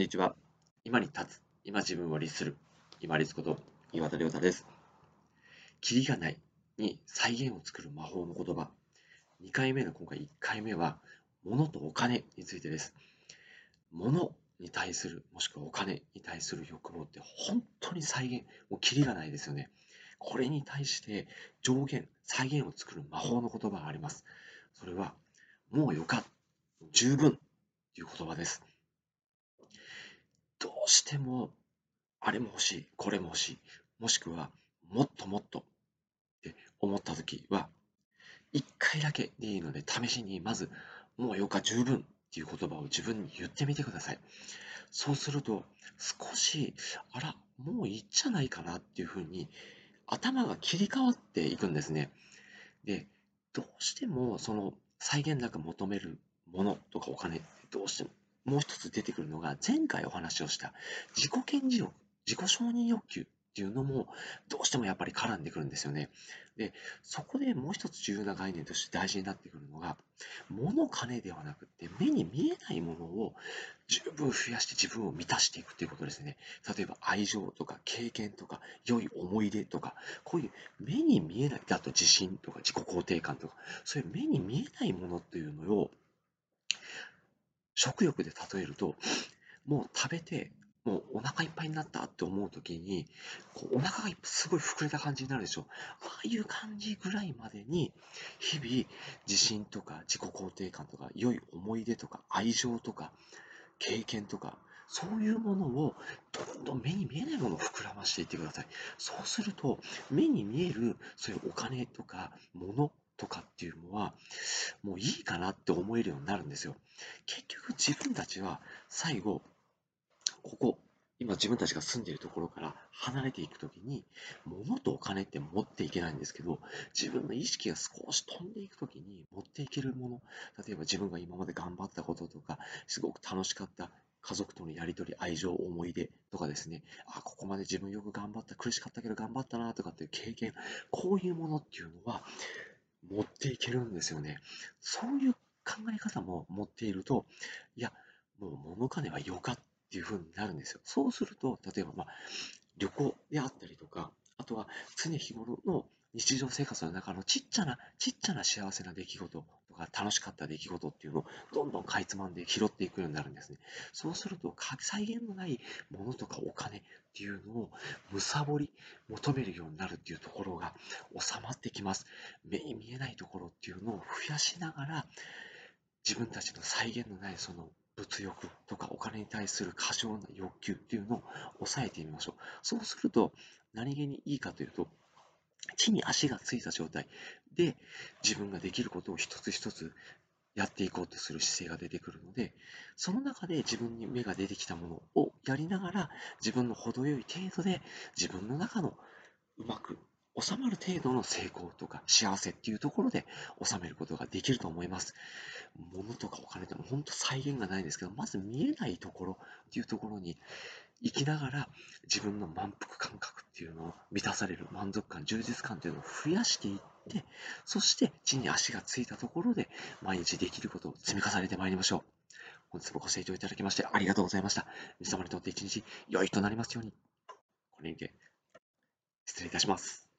んにちは。今に立つ。今自分を律する。今律こと岩田亮太です。キリがないに再現を作る魔法の言葉。2回目の今回1回目は、物とお金についてです。物に対する、もしくはお金に対する欲望って本当に再現、もうキリがないですよね。これに対して上限、再現を作る魔法の言葉があります。それは、もうよか、十分という言葉です。どうしても、あれも欲しい、これも欲しい、もしくは、もっともっとって思った時は、一回だけでいいので、試しに、まず、もうよか十分っていう言葉を自分に言ってみてください。そうすると、少し、あら、もういいんじゃないかなっていうふうに、頭が切り替わっていくんですね。で、どうしても、その、再現なく求めるものとかお金、どうしてももう一つ出てくるのが、前回お話をした自己顕示欲、自己承認欲求っていうのも、どうしてもやっぱり絡んでくるんですよね。で、そこでもう一つ重要な概念として大事になってくるのが、物、金ではなくて、目に見えないものを十分増やして自分を満たしていくということですね。例えば愛情とか経験とか良い思い出とか、こういう目に見えない、あと自信とか自己肯定感とか、そういう目に見えないものっていうのを食欲で例えると、もう食べて、もうお腹いっぱいになったって思う時に、こうお腹がすごい膨れた感じになるでしょ。ああいう感じぐらいまでに、日々自信とか自己肯定感とか、良い思い出とか愛情とか、経験とか、そういうものをどんどん目に見えないものを膨らましていってください。そうすると、目に見えるそういうお金とか物とかっていうのは、もういいかなって思えるようになるんですよ。結局自分たちは最後、ここ、今自分たちが住んでいるところから離れていくときに、物とお金って持っていけないんですけど、自分の意識が少し飛んでいくときに持っていけるもの、例えば自分が今まで頑張ったこととか、すごく楽しかった家族とのやりとり、愛情、思い出とかですね、あ、ここまで自分よく頑張った、苦しかったけど頑張ったなとかっていう経験、こういうものっていうのは、持っていけるんですよね。そういう考え方も持っていると、いや、もう物金はよかっていう風になるんですよ。そうすると、例えば、まあ、旅行であったりとか、あとは常日頃の日常生活の中のちっちゃな、ちっちゃな幸せな出来事か楽しかった出来事っていうのをどんどんかいつまんで拾っていくようになるんですね。そうすると、再現のないものとかお金っていうのをむさぼり求めるようになるっていうところが収まってきます。目に見えないところっていうのを増やしながら、自分たちの再現のないその物欲とかお金に対する過剰な欲求っていうのを抑えてみましょう。そうすると何気にいいかというと、地に足がついた状態で自分ができることを一つ一つやっていこうとする姿勢が出てくるので、その中で自分に目が出てきたものをやりながら、自分の程よい程度で自分の中のうまく収まる程度の成功とか幸せっていうところで収めることができると思います。物とかお金でも本当再現がないですけど、まず見えないところっていうところに生きながら自分の満腹感覚っていうのを満たされる満足感、充実感っていうのを増やしていって、そして地に足がついたところで毎日できることを積み重ねてまいりましょう。本日もご清聴いただきましてありがとうございました。皆様にとって一日良いとなりますように。これにて失礼いたします。